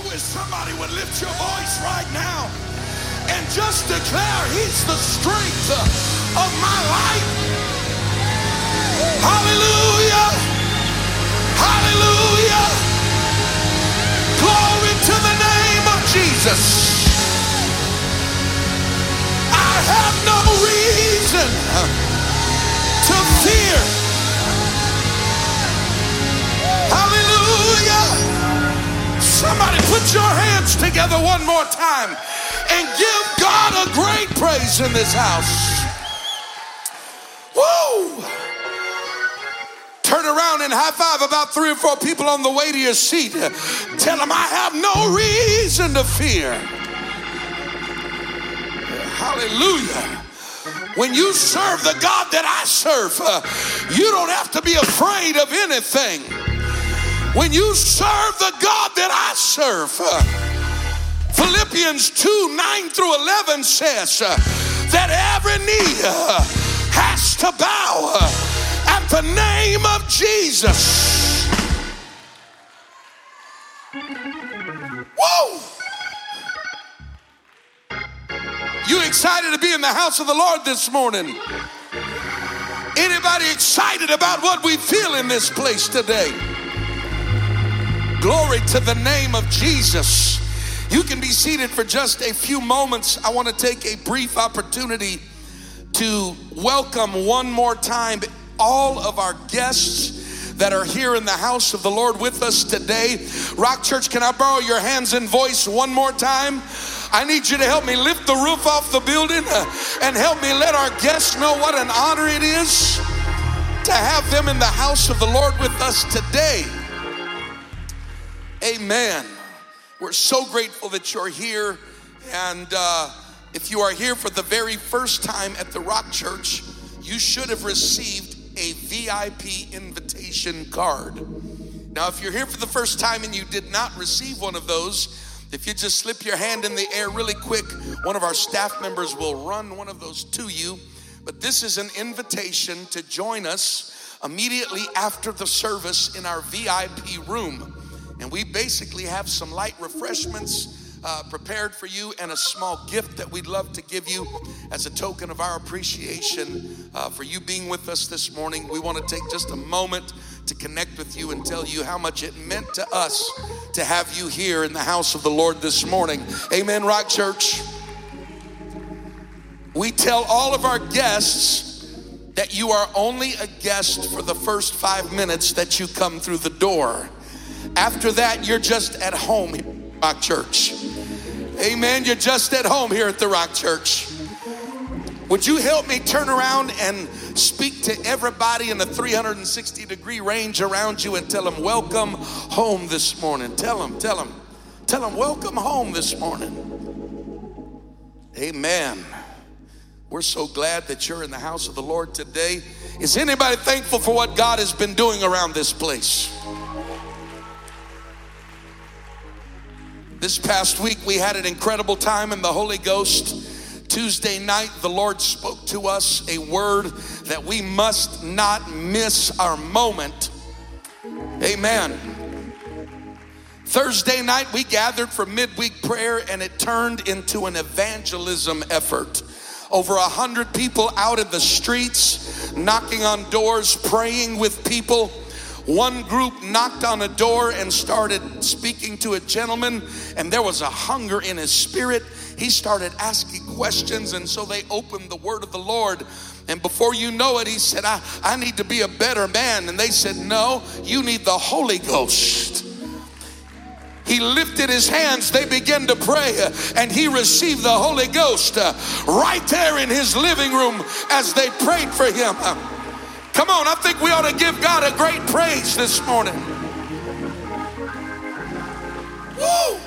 I wish somebody would lift your voice right now and just declare He's the strength of my life. Hallelujah! Hallelujah! Glory to the name of Jesus. I have no reason to fear. Somebody put your hands together one more time and give God a great praise in this house. Woo! Turn around and high five about three or four people on the way to your seat. Tell them I have no reason to fear. Hallelujah. When you serve the God that I serve, uh, you don't have to be afraid of anything. When you serve the God that I serve, Philippians 2 9 through 11 says that every knee has to bow at the name of Jesus. Whoa! You excited to be in the house of the Lord this morning? Anybody excited about what we feel in this place today? Glory to the name of Jesus. You can be seated for just a few moments. I want to take a brief opportunity to welcome one more time all of our guests that are here in the house of the Lord with us today. Rock Church, can I borrow your hands and voice one more time? I need you to help me lift the roof off the building uh, and help me let our guests know what an honor it is to have them in the house of the Lord with us today. Amen. We're so grateful that you're here. And uh, if you are here for the very first time at the Rock Church, you should have received a VIP invitation card. Now, if you're here for the first time and you did not receive one of those, if you just slip your hand in the air really quick, one of our staff members will run one of those to you. But this is an invitation to join us immediately after the service in our VIP room. And we basically have some light refreshments uh, prepared for you and a small gift that we'd love to give you as a token of our appreciation uh, for you being with us this morning. We want to take just a moment to connect with you and tell you how much it meant to us to have you here in the house of the Lord this morning. Amen, Rock Church. We tell all of our guests that you are only a guest for the first five minutes that you come through the door. After that, you're just at home here at Rock Church. Amen. You're just at home here at the Rock Church. Would you help me turn around and speak to everybody in the 360 degree range around you and tell them, Welcome home this morning? Tell them, tell them, tell them, Welcome home this morning. Amen. We're so glad that you're in the house of the Lord today. Is anybody thankful for what God has been doing around this place? This past week, we had an incredible time in the Holy Ghost. Tuesday night, the Lord spoke to us a word that we must not miss our moment. Amen. Thursday night, we gathered for midweek prayer and it turned into an evangelism effort. Over a hundred people out in the streets, knocking on doors, praying with people. One group knocked on a door and started speaking to a gentleman, and there was a hunger in his spirit. He started asking questions, and so they opened the word of the Lord. And before you know it, he said, I, I need to be a better man. And they said, No, you need the Holy Ghost. He lifted his hands, they began to pray, and he received the Holy Ghost right there in his living room as they prayed for him. Come on, I think we ought to give God a great praise this morning. Woo!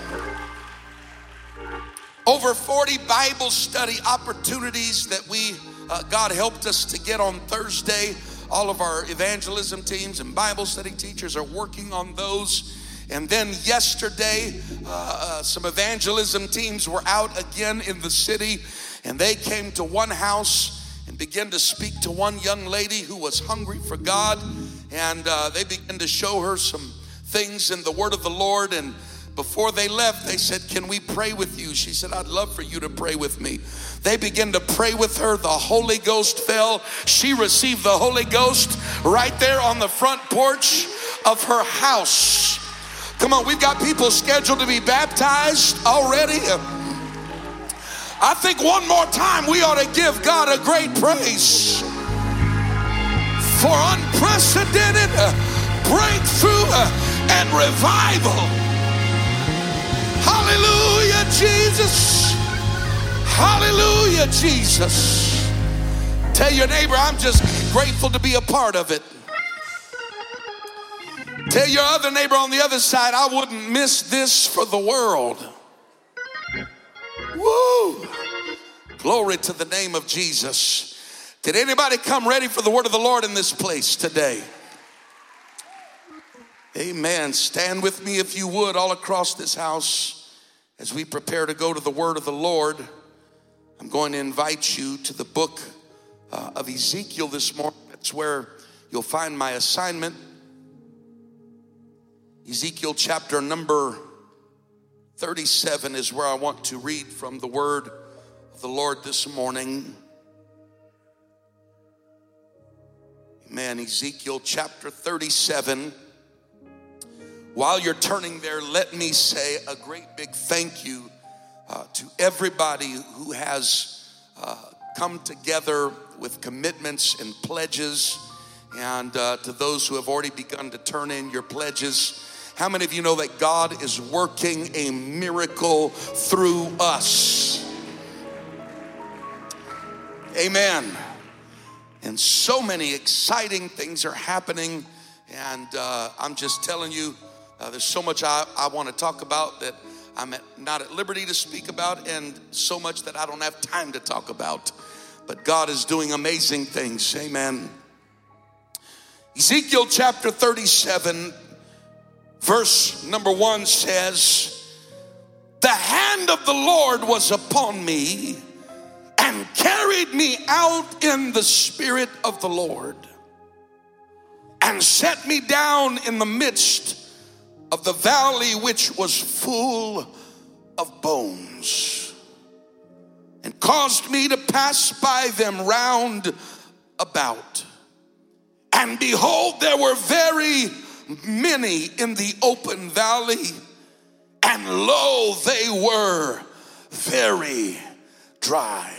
Over 40 Bible study opportunities that we, uh, God helped us to get on Thursday. All of our evangelism teams and Bible study teachers are working on those. And then yesterday, uh, uh, some evangelism teams were out again in the city, and they came to one house and began to speak to one young lady who was hungry for God. And uh, they began to show her some things in the Word of the Lord. And before they left, they said, Can we pray with you? She said, I'd love for you to pray with me. They began to pray with her. The Holy Ghost fell. She received the Holy Ghost right there on the front porch of her house. Come on, we've got people scheduled to be baptized already. I think one more time we ought to give God a great praise for unprecedented uh, breakthrough uh, and revival. Hallelujah, Jesus. Hallelujah, Jesus. Tell your neighbor, I'm just grateful to be a part of it. Tell your other neighbor on the other side, I wouldn't miss this for the world. Woo! Glory to the name of Jesus. Did anybody come ready for the word of the Lord in this place today? Amen. Stand with me if you would all across this house as we prepare to go to the word of the Lord. I'm going to invite you to the book uh, of Ezekiel this morning. That's where you'll find my assignment. Ezekiel chapter number 37 is where I want to read from the word of the Lord this morning. Amen. Ezekiel chapter 37. While you're turning there, let me say a great big thank you uh, to everybody who has uh, come together with commitments and pledges, and uh, to those who have already begun to turn in your pledges. How many of you know that God is working a miracle through us? Amen. And so many exciting things are happening, and uh, I'm just telling you uh, there's so much I, I want to talk about that I'm at, not at liberty to speak about, and so much that I don't have time to talk about. But God is doing amazing things. Amen. Ezekiel chapter 37, verse number one says, The hand of the Lord was upon me and carried me out in the spirit of the Lord and set me down in the midst of the valley which was full of bones, and caused me to pass by them round about. And behold, there were very many in the open valley, and lo, they were very dry.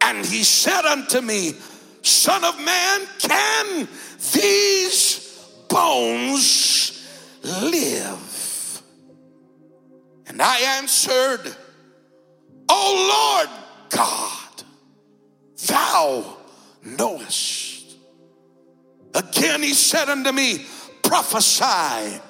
And he said unto me, Son of man, can these bones live? And I answered, O Lord God, thou knowest. Again he said unto me, Prophesy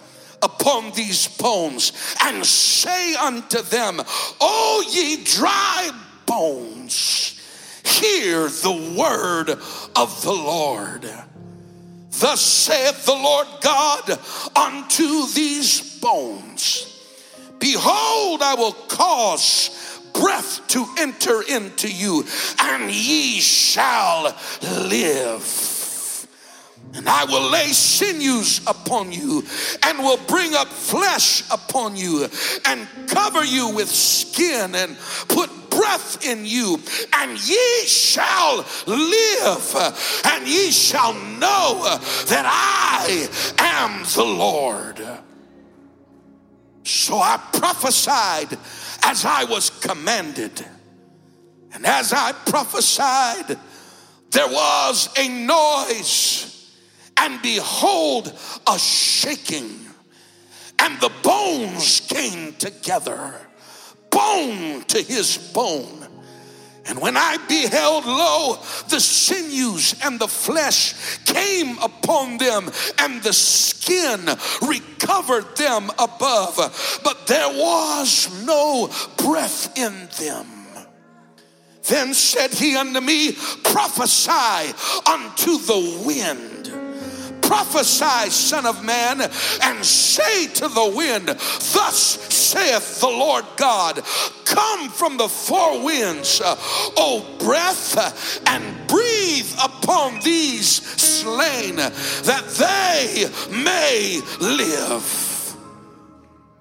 upon these bones and say unto them, O ye dry bones, hear the word of the Lord. Thus saith the Lord God unto these bones Behold, I will cause breath to enter into you, and ye shall live. And I will lay sinews upon you, and will bring up flesh upon you, and cover you with skin, and put breath in you, and ye shall live, and ye shall know that I am the Lord. So I prophesied as I was commanded. And as I prophesied, there was a noise, and behold, a shaking, and the bones came together bone to his bone. And when I beheld, lo, the sinews and the flesh came upon them, and the skin recovered them above, but there was no breath in them. Then said he unto me, Prophesy unto the wind prophesy, Son of Man, and say to the wind, Thus saith the Lord God, Come from the four winds, O breath, and breathe upon these slain, that they may live.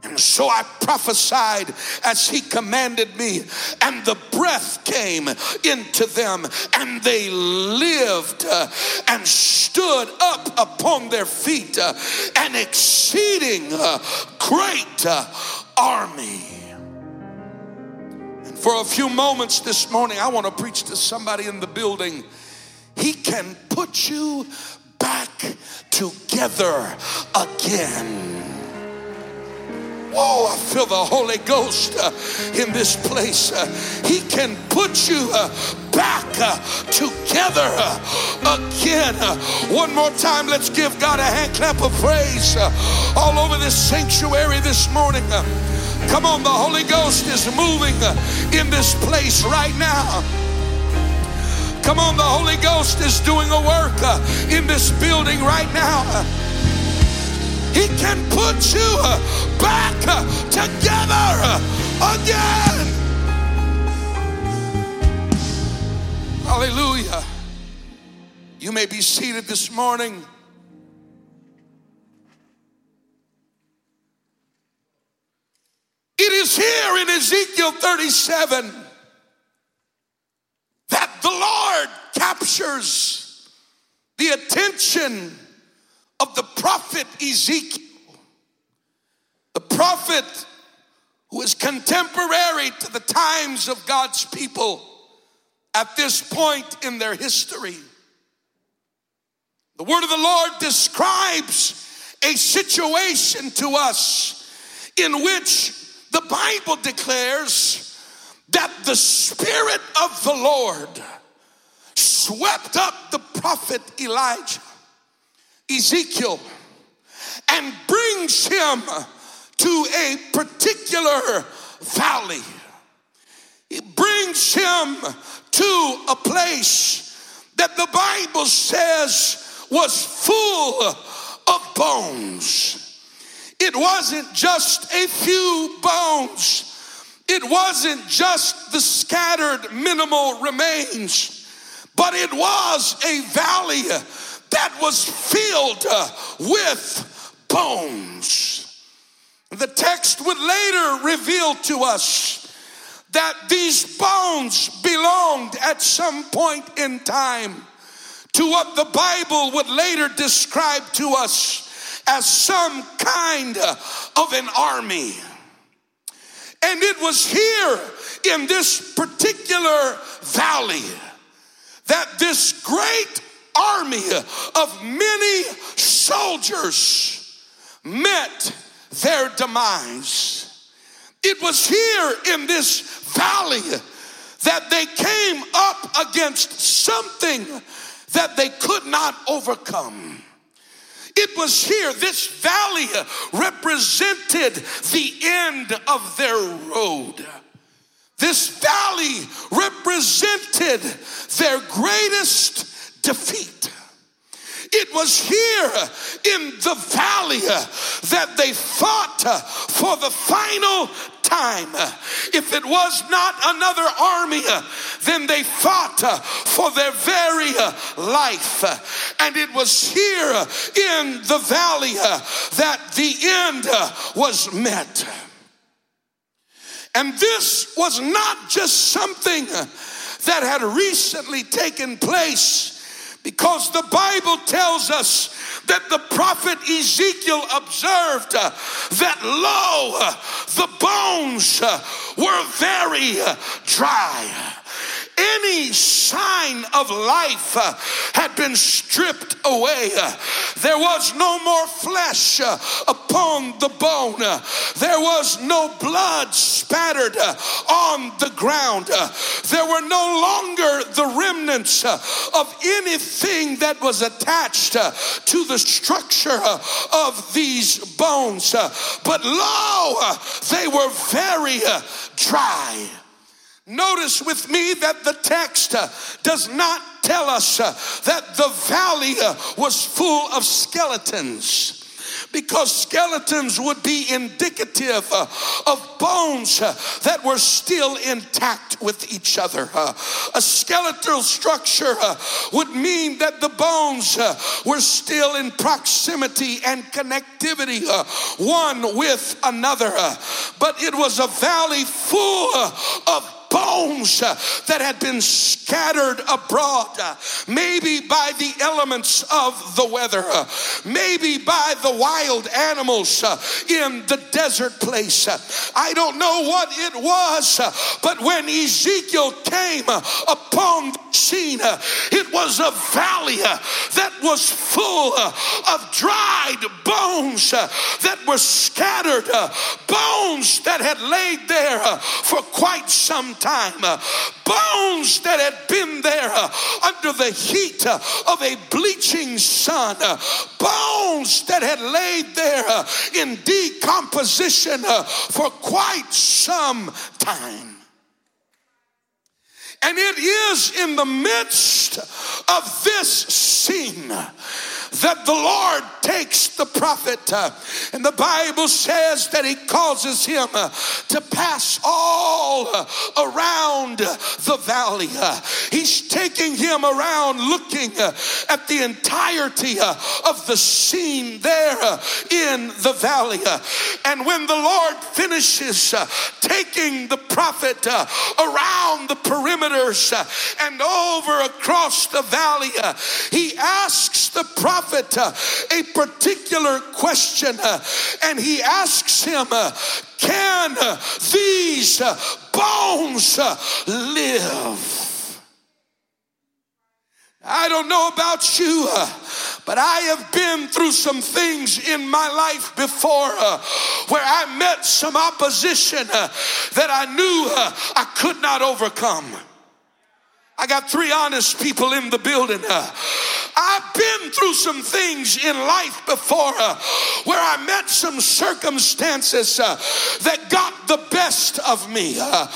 And so I prophesied as he commanded me, and the breath came into them, and they lived uh, and stood up upon their feet, uh, an exceeding uh, great uh, army. And for a few moments this morning, I want to preach to somebody in the building. He can put you back together again. Feel the Holy Ghost uh, in this place. Uh, he can put you uh, back uh, together uh, again. Uh. One more time, let's give God a hand clap of praise all over this sanctuary this morning. Come on, the Holy Ghost is moving in this place right now. Come on, the Holy Ghost is doing a work in this building right now. He can put you uh, back uh, together uh, again. Hallelujah. You may be seated this morning. It is here in Ezekiel 37 that the Lord captures the attention of the prophet Ezekiel, the prophet who is contemporary to the times of God's people at this point in their history. The word of the Lord describes a situation to us in which the Bible declares that the Spirit of the Lord swept up the prophet Elijah Ezekiel and brings him to a particular valley. He brings him to a place that the Bible says was full of bones. It wasn't just a few bones. It wasn't just the scattered minimal remains, but it was a valley that was filled uh, with bones. The text would later reveal to us that these bones belonged at some point in time to what the Bible would later describe to us as some kind of an army. And it was here in this particular valley that this great army of many soldiers met their demise. It was here in this valley that they came up against something that they could not overcome. It was here, this valley represented the end of their road. This valley represented their greatest defeat. It was here in the valley that they fought for the final time. If it was not another army, then they fought for their very life. And it was here in the valley that the end was met. And this was not just something that had recently taken place because the Bible tells us that the prophet Ezekiel observed uh, that lo, uh, the bones uh, were very dry any sign of life uh, had been stripped away. There was no more flesh uh, upon the bone. There was no blood spattered uh, on the ground. Uh, there were no longer the remnants uh, of anything that was attached uh, to the structure of these bones. But lo, they were very dry. Notice with me that the text uh, does not tell us uh, that the valley uh, was full of skeletons. because skeletons would be indicative uh, of bones uh, that were still intact with each other. Uh, a skeletal structure would mean that the bones were still in proximity and connectivity one with another. but it was a valley full of bones uh, that had been scattered abroad, uh, maybe by the elements of the weather, uh, maybe by the wild animals uh, in the desert place. Uh, I don't know what it was, uh, but when Ezekiel came upon the scene, it was a valley that was full of dried bones that were scattered, bones that had laid there for quite some time. Uh, bones that had been there uh, under the heat uh, of a bleaching sun. Bones that had laid there in decomposition for quite some time. And it is in the midst of this scene that the Lord takes the prophet, and the Bible says that he causes him to pass all around the valley. He's taking him around looking at the entirety of the scene there in the valley. and when the Lord finishes taking the prophet around the perimeters and over across the valley, he asks the prophet prophet uh, a particular question uh, and he asks him, uh, Can uh, these uh, bones uh, live? I don't know about you, but I have been through some things in my life before where I met some opposition that I knew I could not overcome. I got three honest people in the building. Uh, I've been through some things in life before uh, where I met some circumstances uh, that got the best of me. Uh,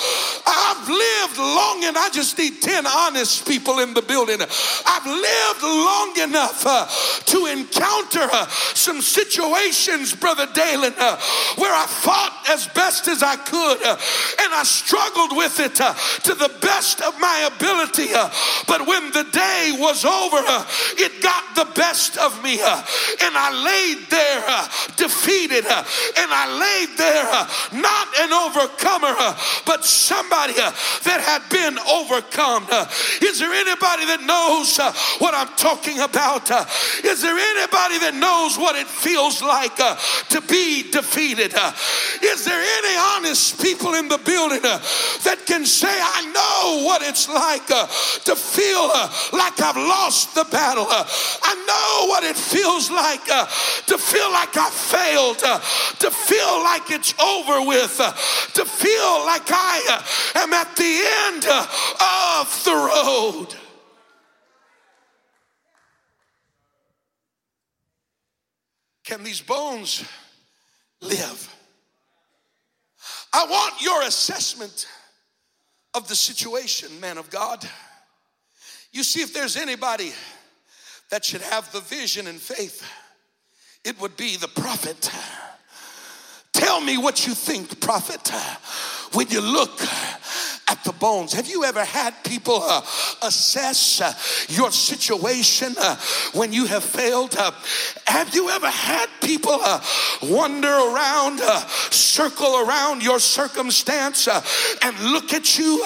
I've lived long and I just need 10 honest people in the building. I've lived long enough uh, to encounter uh, some situations, Brother Dalen, where I fought as best as I could and I struggled with it to the best of my ability uh, but when the day was over, uh, it got the best of me. Uh, and I laid there uh, defeated. Uh, and I laid there uh, not an overcomer, but somebody that had been overcome. Is there anybody that knows what I'm talking about? Is there anybody that knows what it feels like to be defeated? Is there any honest people in the building that can say, I know what it's like uh, to feel uh, like I've lost the battle. Uh, I know what it feels like uh, to feel like I failed, uh, to feel like it's over with, uh, to feel like I am at the end of the road. Can these bones live? I want your assessment of the situation, man of God. You see, if there's anybody that should have the vision and faith, it would be the prophet. Tell me what you think, prophet, when you look at the bones. Have you ever had people uh, assess uh, your situation uh, when you have failed? Uh, have you ever had people uh, wander around, uh, circle around your circumstance, and look at you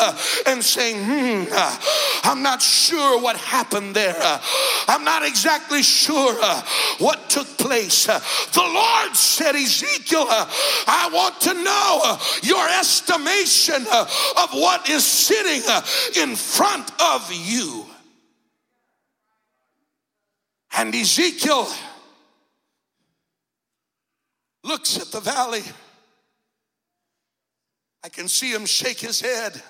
and say, hmm, I'm not sure what happened there. I'm not exactly sure what took place. the Lord said, Ezekiel, I want to know your estimation of what what is sitting uh, in front of you. And Ezekiel looks at the valley. I can see him shake his head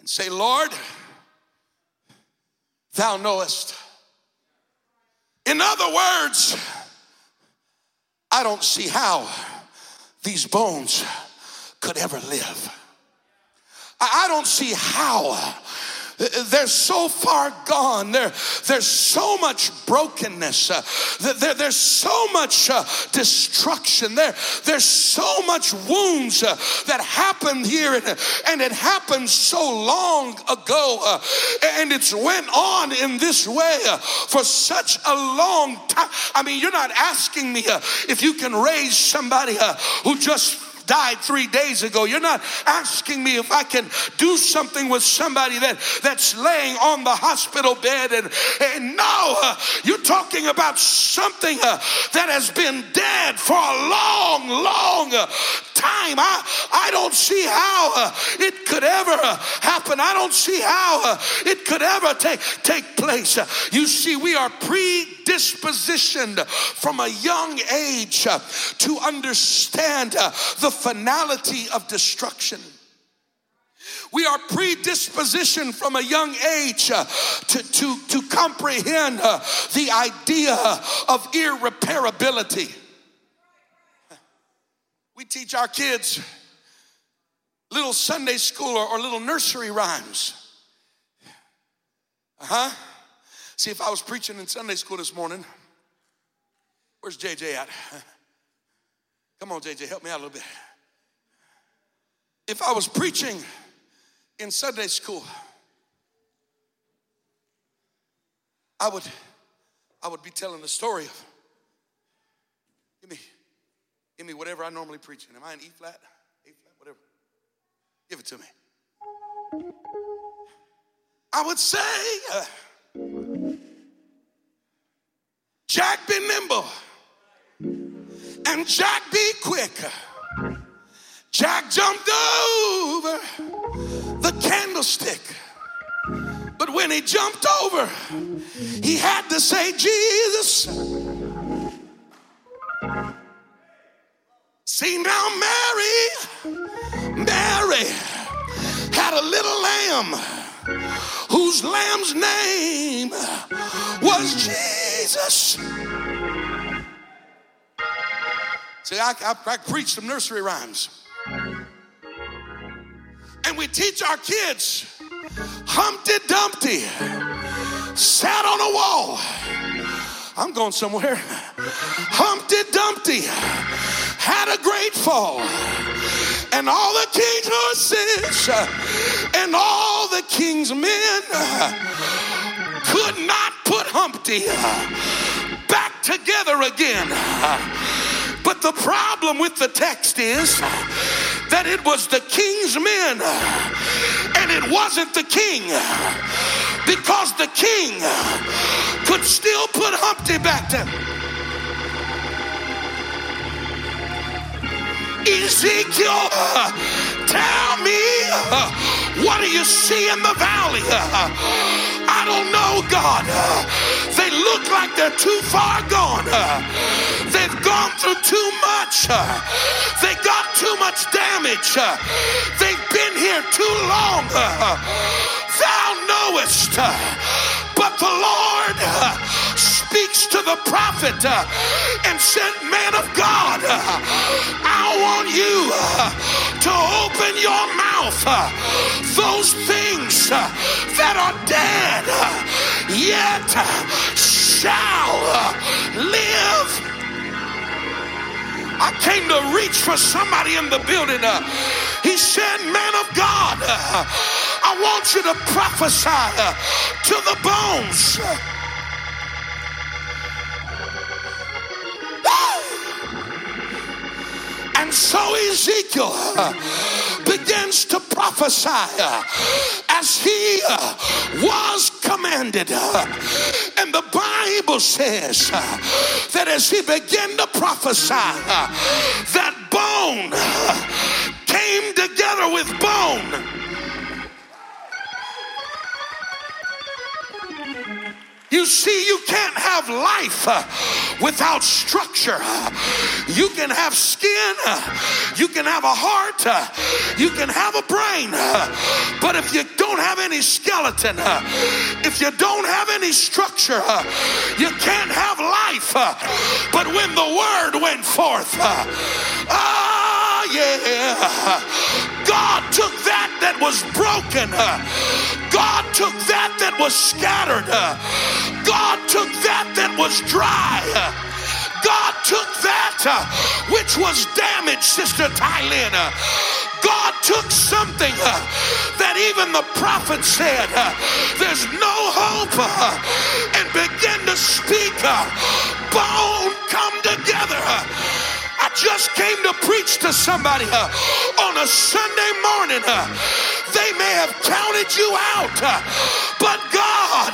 and say, Lord, thou knowest. In other words, I don't see how these bones could ever live. I don't see how they're so far gone. There, there's so much brokenness. There, there's so much uh, destruction. There, there's so much wounds uh, that happened here, and, and it happened so long ago, uh, and it's went on in this way uh, for such a long time. I mean, you're not asking me uh, if you can raise somebody who just died three days ago. You're not asking me if I can do something with somebody that, that's laying on the hospital bed. And, and no, uh, you're talking about something uh, that has been dead for a long, long uh, time. I, I don't see how uh, it could ever uh, happen. I don't see how uh, it could ever take, take place. you see, we are predispositioned from a young age to understand the finality of destruction. We are predispositioned from a young age uh, to, to, to comprehend uh, the idea of irreparability. We teach our kids little Sunday school or, or little nursery rhymes. Uh huh. See, if I was preaching in Sunday school this morning, where's JJ at? Come on, JJ, help me out a little bit. If I was preaching in Sunday school, I would I would be telling the story of give me give me whatever I normally preach in. Am I in E flat? A flat, whatever. Give it to me. I would say, uh, Jack be nimble and Jack be quick. Jack jumped over the candlestick. But when he jumped over, he had to say, Jesus. See now, Mary, Mary had a little lamb whose lamb's name was Jesus. See, I, I, I preach some nursery rhymes. And we teach our kids Humpty Dumpty sat on a wall. I'm going somewhere. Humpty Dumpty had a great fall. And all the king's horses and all the king's men could not Humpty back together again. But the problem with the text is that it was the king's men and it wasn't the king because the king could still put Humpty back to Ezekiel, you see in the valley? I don't know, God. They look like they're too far gone. They've gone through too much. They got too much damage. They've been here too long. Thou knowest, but the Lord speaks to the prophet and said, Man of God, I want you to open your mouth. Those things that are dead yet shall live. I came to reach for somebody in the building. Uh, he said, Man of God, uh, I want you to prophesy uh, to the bones. And so Ezekiel uh, begins to prophesy uh, as he uh, was commanded. And the Bible says that as he began to prophesy, that bone came together with bone You see, you can't have life uh, without structure. You can have skin, uh, you can have a heart, uh, you can have a brain, but if you don't have any skeleton, if you don't have any structure, you can't have life. But when the word went forth, ah, yeah, God took that that was broken. Uh, God took that that was scattered. Uh, God took that that was dry. Uh, God took that which was damaged, Sister Thailand. God took something uh, that even the prophet said, uh, there's no hope, uh, and began to speak, bone come together. Just came to preach to somebody on a Sunday morning. they may have counted you out, but God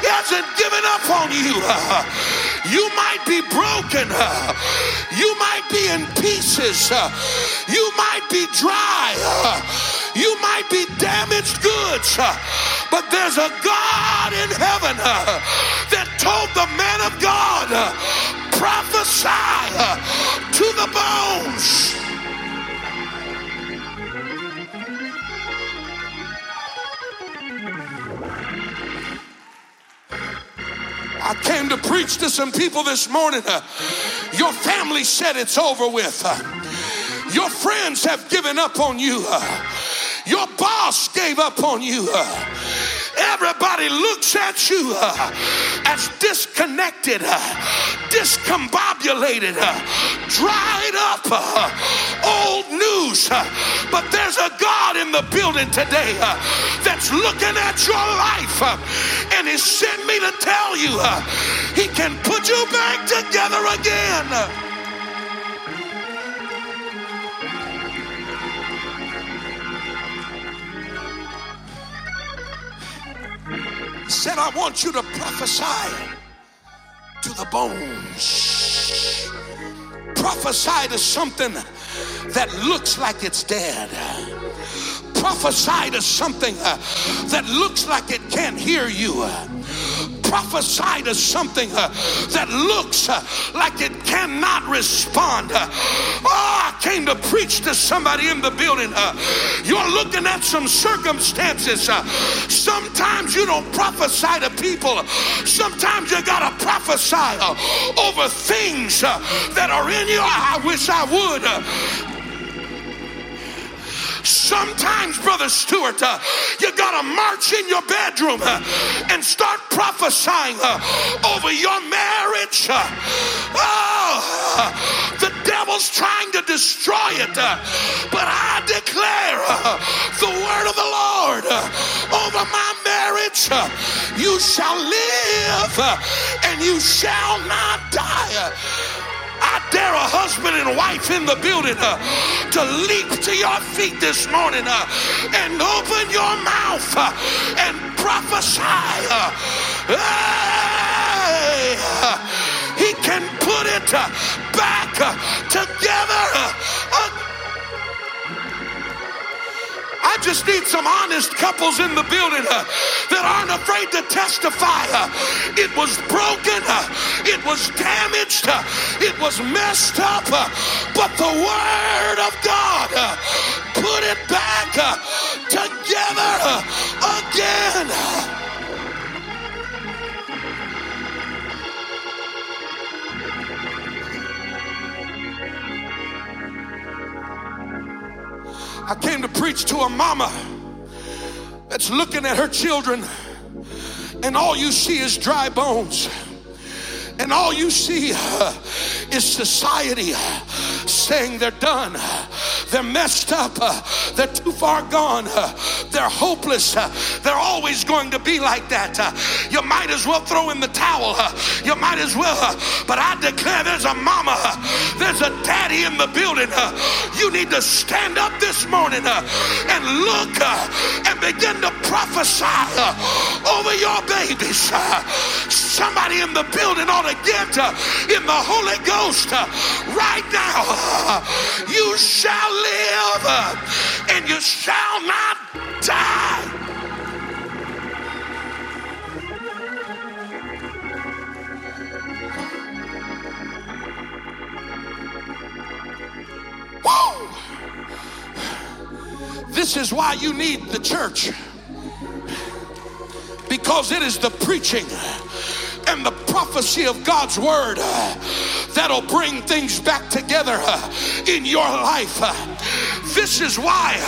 hasn't given up on you. you might be broken. you might be in pieces. you might be dry. you might be damaged goods. but there's a God in heaven that told the man of God, prophesy to the bones. I came to preach to some people this morning. Uh, your family said it's over with. Uh, your friends have given up on you. Uh, your boss gave up on you. Everybody looks at you uh, as disconnected, uh, discombobulated, uh, dried up, old news. But there's a God in the building today that's looking at your life and He sent me to tell you He can put you back together again. Said, I want you to prophesy to the bones. Prophesy to something that looks like it's dead. Prophesy to something uh, that looks like it can't hear you prophesy to something uh, that looks uh, like it cannot respond. Uh, oh, I came to preach to somebody in the building. Uh, you're looking at some circumstances. Uh, sometimes you don't prophesy to people. Sometimes you got to prophesy uh, over things that are in you. I wish I would. Sometimes, Brother Stewart, uh, you got to march in your bedroom uh, and start prophesying uh, over your marriage. Uh. oh, the devil's trying to destroy it, uh, but I declare uh, the word of the Lord over my marriage. you shall live and you shall not die. I dare a husband and wife in the building uh, to leap to your feet this morning uh, and open your mouth uh, and prophesy. Uh, hey, uh, he can put it uh, back together I just need some honest couples in the building uh, that aren't afraid to testify. Uh, it was broken, uh, it was damaged, it was messed up, but the Word of God put it back together again. I came to preach to a mama that's looking at her children, and all you see is dry bones. And all you see uh, is society saying they're done, they're messed up, uh, they're too far gone, uh, they're hopeless, uh, they're always going to be like that. Uh, you might as well throw in the towel, you might as well, but I declare there's a mama, there's a daddy in the building. You need to stand up this morning and look and begin to prophesy over your babies. Somebody in the building ought to get uh, in the Holy Ghost uh, right now. You shall live and you shall not die. Woo! This is why you need the church because it is the preaching and the prophecy of God's word that'll bring things back together in your life. This is why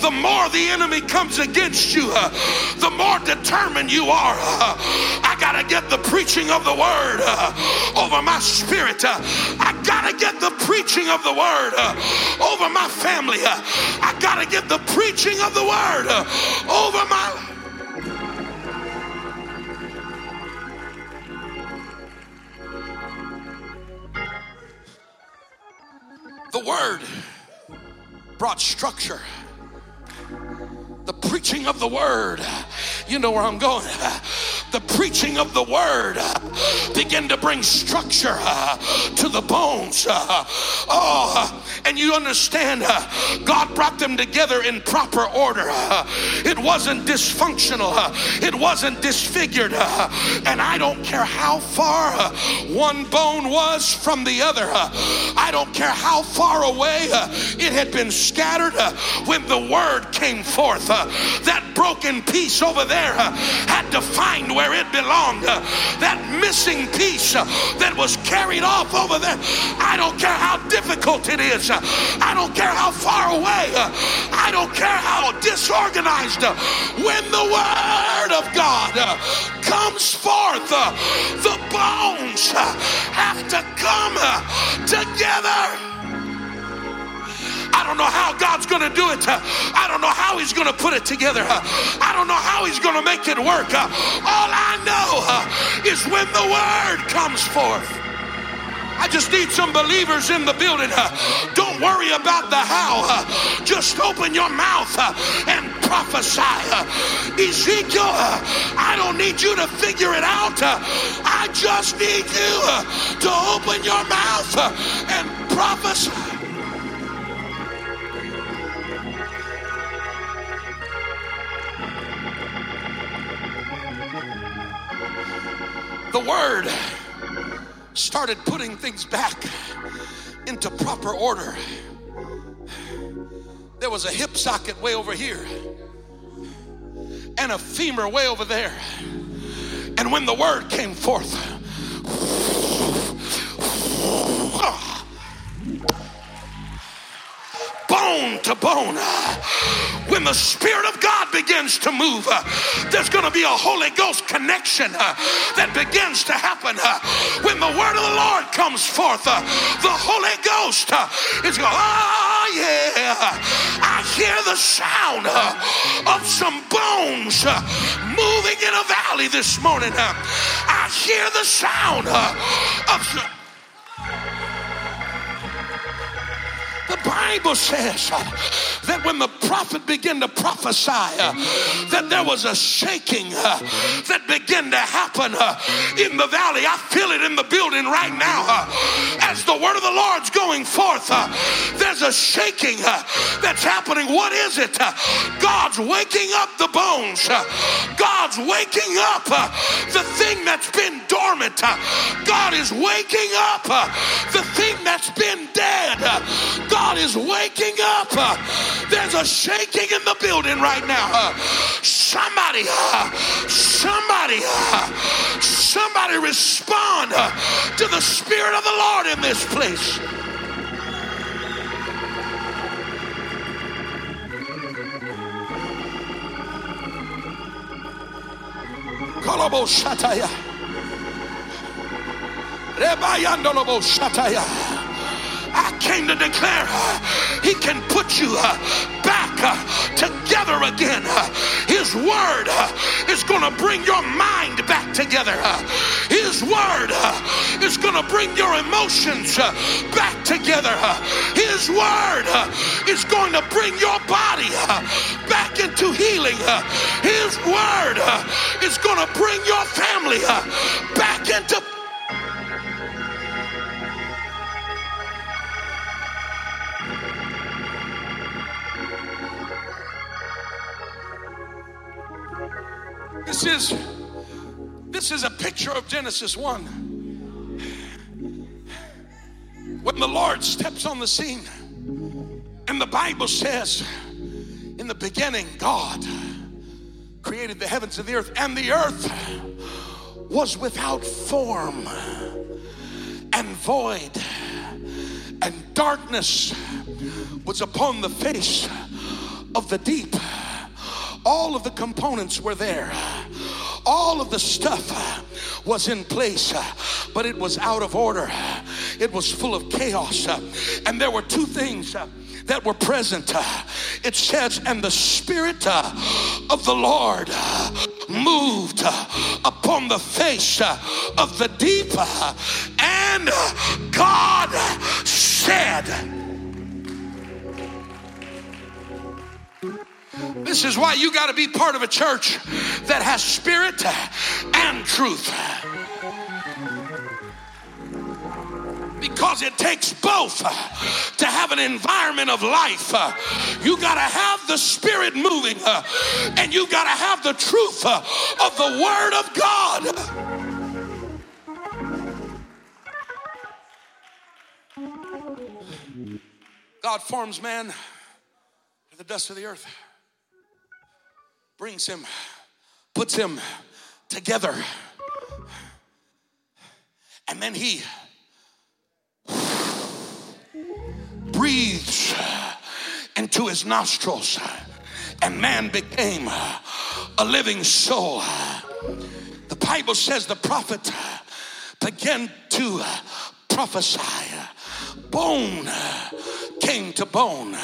the more the enemy comes against you, the more determined you are. I got to get the preaching of the word over my spirit. I got to get the preaching of the word over my family. I got to get the preaching of the word over my The word brought structure. The preaching of the word. You know where I'm going. The preaching of the word began to bring structure uh, to the bones. Uh, oh, and you understand, uh, God brought them together in proper order. It wasn't dysfunctional, it wasn't disfigured. And I don't care how far one bone was from the other, I don't care how far away it had been scattered when the word came forth. That broken piece over there uh, had to find where it belonged. Uh, that missing piece uh, that was carried off over there. I don't care how difficult it is. I don't care how far away. I don't care how disorganized. When the word of God comes forth, the bones have to come together. I don't know how God's going to do it. I don't know how He's going to put it together. I don't know how He's going to make it work. All I know is when the word comes forth. I just need some believers in the building. Don't worry about the how. Just open your mouth and prophesy. Ezekiel, I don't need you to figure it out. I just need you to open your mouth and prophesy. The word started putting things back into proper order. There was a hip socket way over here and a femur way over there. And when the word came forth, bone to bone. When the Spirit of God begins to move, uh, there's going to be a Holy Ghost connection uh, that begins to happen. Uh, when the word of the Lord comes forth, the Holy Ghost is going, oh ah, yeah, I hear the sound of some bones moving in a valley this morning. I hear the sound of The Bible says uh, that when the prophet began to prophesy, uh, that there was a shaking uh, that began to happen uh, in the valley. I feel it in the building right now. Uh, as the word of the Lord's going forth, uh, there's a shaking that's happening. What is it? God's waking up the bones. God's waking up the thing that's been dormant. God is waking up the thing that's been dead. God God is waking up. Uh, there's a shaking in the building right now. Uh, somebody, uh, somebody, somebody respond to the Spirit of the Lord in this place. Shataya. Rebayandolobo Shataya. I came to declare uh, He can put you uh, back uh, together again. His word uh, is going to bring your mind back together. His word is going to bring your emotions back together. His word is going to bring your body uh, back into healing. Uh, his word is going to bring your family back into this is a picture of Genesis 1. When the Lord steps on the scene, and the Bible says, in the beginning, God created the heavens and the earth, and the earth was without form and void, and darkness was upon the face of the deep. All of the components were there. All of the stuff uh, was in place, uh, but it was out of order. It was full of chaos. Uh, and there were two things that were present. It says, and the Spirit of the Lord moved upon the face of the deep, and God said, This is why you got to be part of a church that has spirit and truth. Because it takes both to have an environment of life. You got to have the spirit moving and you got to have the truth of the Word of God. God forms man to the dust of the earth brings him, puts him together. And then he breathes into his nostrils, and man became a living soul. The Bible says the prophet began to prophesy. Bone came to bone,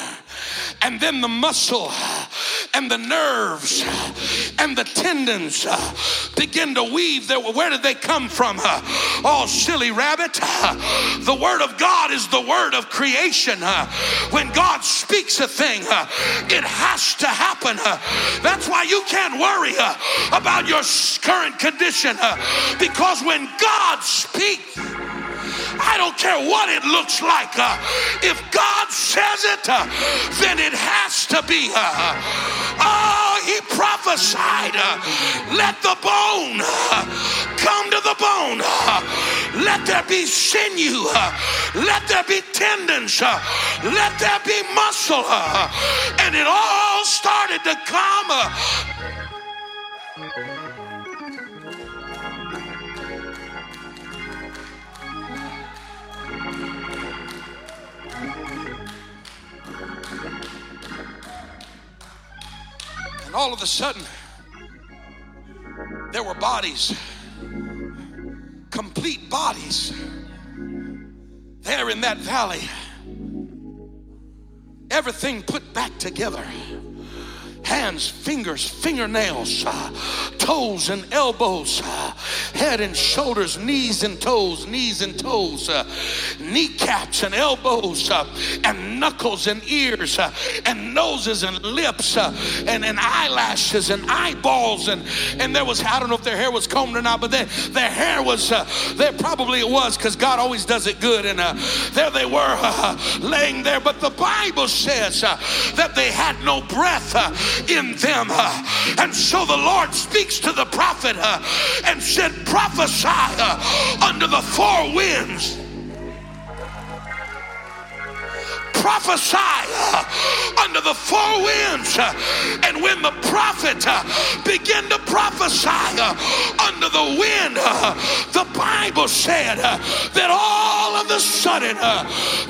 and then the muscle and the nerves and the tendons begin to weave. Where did they come from? Oh, silly rabbit. The Word of God is the Word of creation. When God speaks a thing, it has to happen. That's why you can't worry about your current condition because when God speaks, I don't care what it looks like. Uh, if God says it, uh, then it has to be. Uh, oh, he prophesied. Uh, let the bone uh, come to the bone. Uh, let there be sinew. let there be tendons. let there be muscle. and it all started to come. All of a sudden, there were bodies, complete bodies, there in that valley. Everything put back together hands, fingers, fingernails, uh, toes and elbows, uh, head and shoulders, knees and toes, knees and toes, uh, kneecaps and elbows, uh, and knuckles and ears, uh, and noses and lips, uh, and, and eyelashes and eyeballs. And, and there was, I don't know if their hair was combed or not, but they, their hair was, there probably it was because God always does it good. And there they were laying there. But the Bible says that they had no breath in them. Uh, and so the Lord speaks to the prophet uh, and said, Prophesy uh, under the four winds prophesy uh, under the four winds. Uh, and when the prophet uh, began to prophesy uh, under the wind, uh, the Bible said uh, that all of a sudden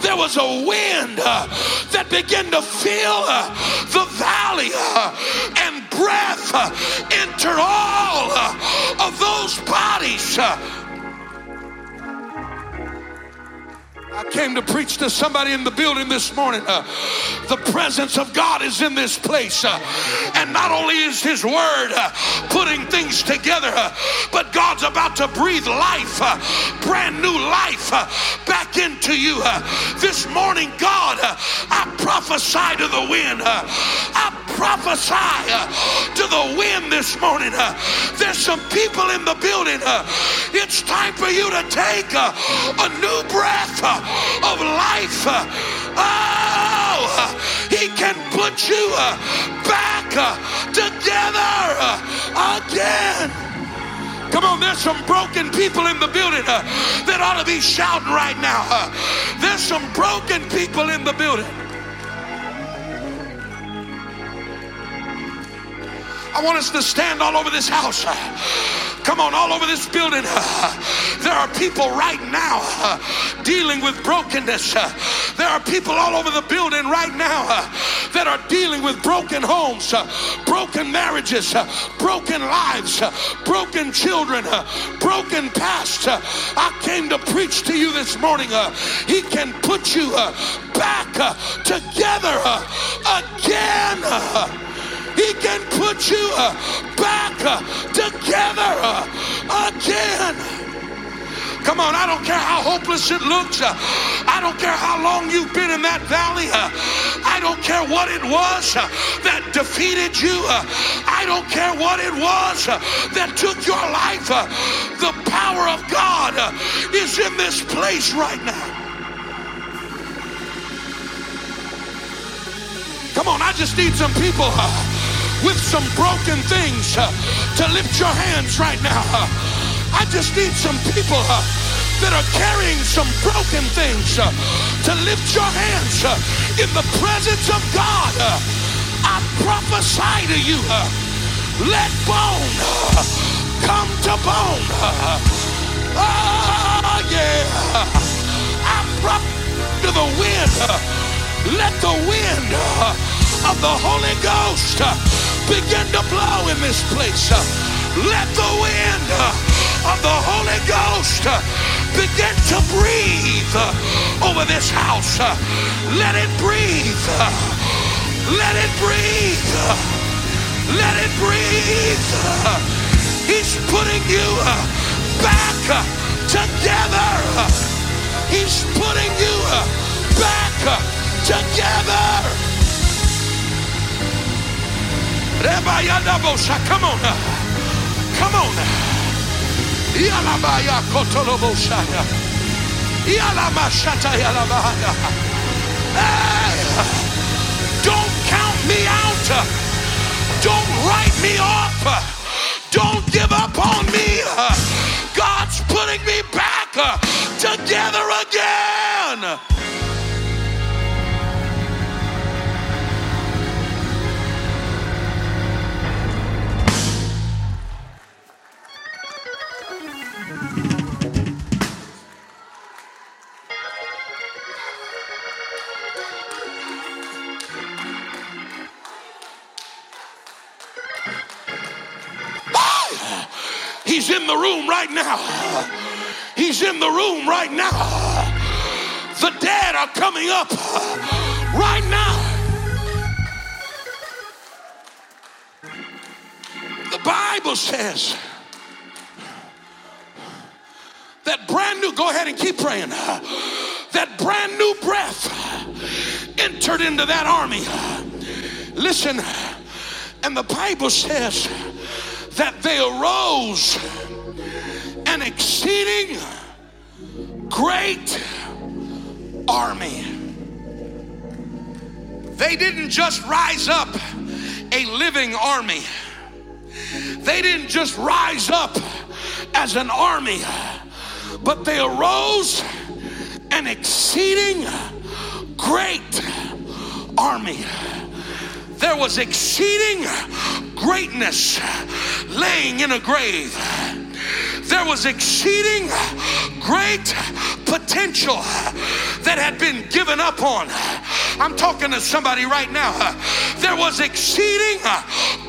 there was a wind that began to fill the valley and breath entered all of those bodies I came to preach to somebody in the building this morning. Uh, the presence of God is in this place. Uh, and not only is His Word uh, putting things together, uh, but God's about to breathe life, uh, brand new life uh, back into you. this morning, God, I prophesy to the wind. I prophesy uh, to the wind this morning. Uh, there's some people in the building. Uh, it's time for you to take a new breath of life. Oh, he can put you back together again. Come on, there's some broken people in the building uh, that ought to be shouting right now. Uh, there's some broken people in the building. I want us to stand all over this house. Come on, all over this building. There are people right now dealing with brokenness. There are people all over the building right now that are dealing with broken homes, broken marriages, broken lives, broken children, broken past. I came to preach to you this morning. he can put you back together again. He can put you uh, back uh, together uh, again. Come on, I don't care how hopeless it looks. Uh, I don't care how long you've been in that valley. Uh, I don't care what it was uh, that defeated you. I don't care what it was that took your life. The power of God is in this place right now. Come on, I just need some people with some broken things uh, to lift your hands right now. I just need some people uh, that are carrying some broken things uh, to lift your hands in the presence of God. I prophesy to you, let bone come to bone. Ah, yeah. I prophesy to the wind. let the wind of the Holy Ghost begin to blow in this place. Let the wind of the Holy Ghost begin to breathe over this house. Let it breathe. Let it breathe. Let it breathe. He's putting you back together. He's putting you back together. Come on. Come on. Yalabaya kotoloboshaya. Yalamashata yalabaya. Don't count me out. Don't write me off. Don't give up on me. God's putting me back together again. He's in the room right now. He's in the room right now. The dead are coming up right now. The Bible says that brand new, go ahead and keep praying. That brand new breath entered into that army. Listen, and the Bible says that they arose an exceeding great army. They didn't just rise up a living army, they didn't just rise up as an army, but they arose an exceeding great army there was exceeding greatness laying in a grave. There was exceeding great potential that had been given up on. I'm talking to somebody right now. There was exceeding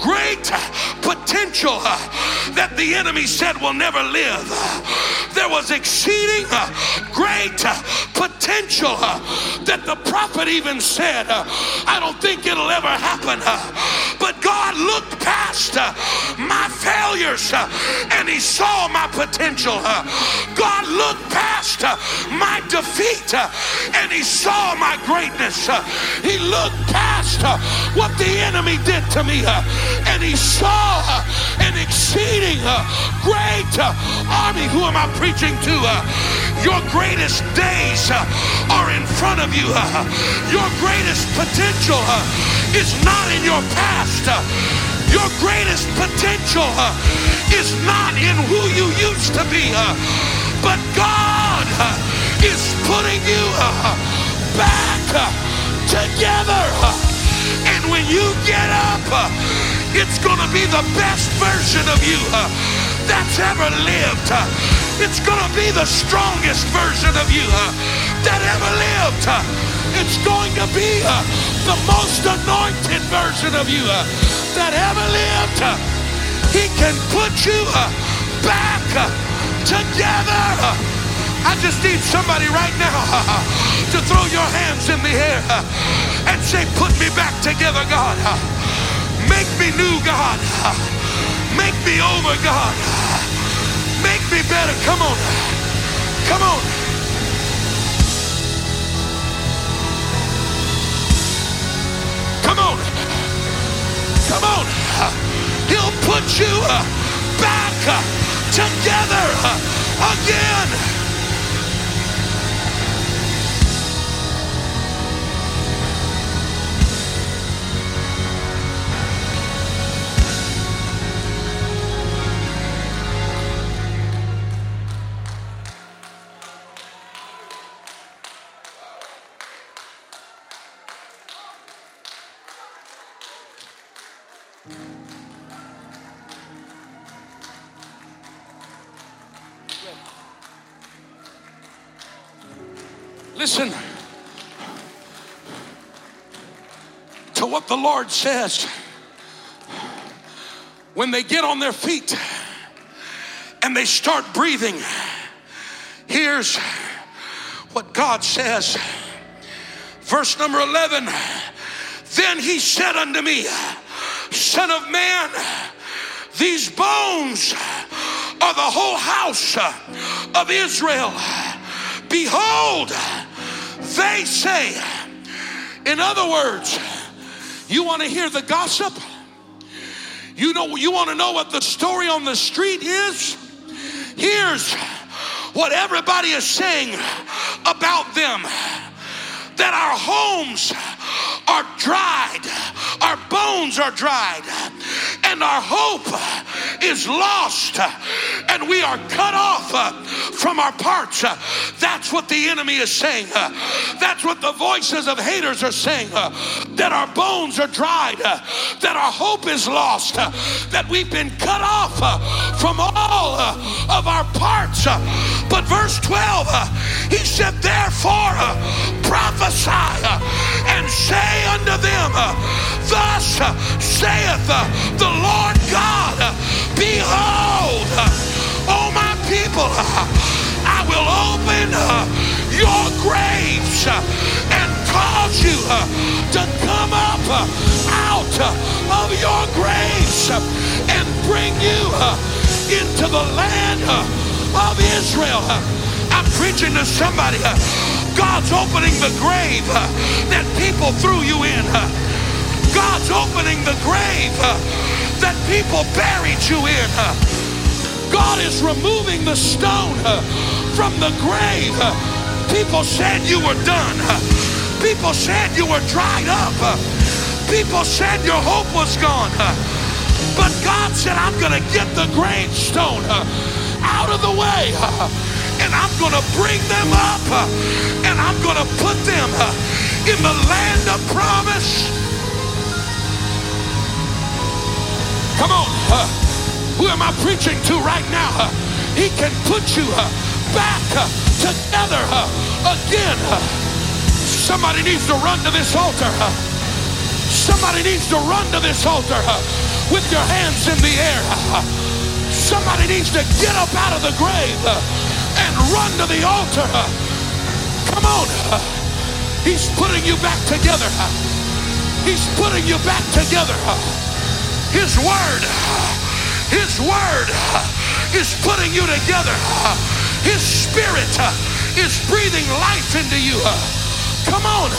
great potential that the enemy said will never live. There was exceeding great potential that the prophet even said, I don't think it'll ever happen. But God looked past my failures and He saw my potential. God looked past my defeat and He saw my greatness. He looked past what the enemy did to me and He saw an exceeding great army. Who am I preaching to? Your greatest days are in front of you. Your greatest potential is not in your past. Your greatest potential uh, is not in who you used to be, uh, but God uh, is putting you uh, back uh, together. Uh, and when you get up, it's going to be the best version of you that's ever lived. it's going to be the strongest version of you. that ever lived. It's going to be uh, the most anointed version of you uh, that ever lived. He can put you uh, back together. I just need somebody right now to throw your hands in the air and say, Put me back together, God. Make me new, God. Make me over, God. Make me better. Come on. Come on. Come on. Come on. He'll put you uh, back uh, together uh, again. Listen to what the Lord says when they get on their feet and they start breathing. Here's what God says. Verse number 11 Then he said unto me, Son of man, these bones are the whole house of Israel. Behold, they say. In other words, you want to hear the gossip? You know, you want to know what the story on the street is? Here's what everybody is saying about them that our homes are dried, our bones are dried, and our hope is lost, and we are cut off uh, from our parts. Uh, that's what the enemy is saying. Uh, that's what the voices of haters are saying. That our bones are dried, that our hope is lost, that we've been cut off from all of our parts. But verse 12, he said, Therefore, prophesy and say unto them, Thus saith the Lord God, Behold, O my people, I will open your graves and cause you to come up out of your graves and bring you into the land of Israel. I'm preaching to somebody. God's opening the grave that people threw you in. God's opening the grave that people buried you in. God is removing the stone from the grave. People said you were done. People said you were dried up. People said your hope was gone. But God said, I'm going to get the gravestone out of the way and I'm going to bring them up and I'm going to put them in the land of promise. Come on. Uh, who am I preaching to right now? Uh, he can put you uh, back together again. Somebody needs to run to this altar. Somebody needs to run to this altar with your hands in the air. Somebody needs to get up out of the grave and run to the altar. Come on. He's putting you back together. He's putting you back together. His word, his word is putting you together. His spirit is breathing life into you. Come on.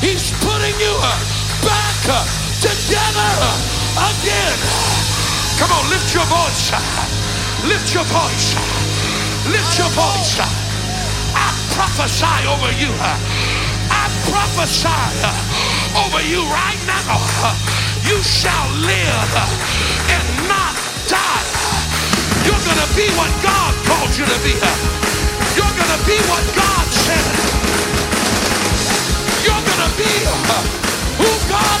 He's putting you back together again. Come on, lift your voice. Lift your voice. Lift your voice. I prophesy over you. I prophesy over you right now. You shall live and not die. You're going to be what God called you to be. You're going to be what God said. You're going to be who God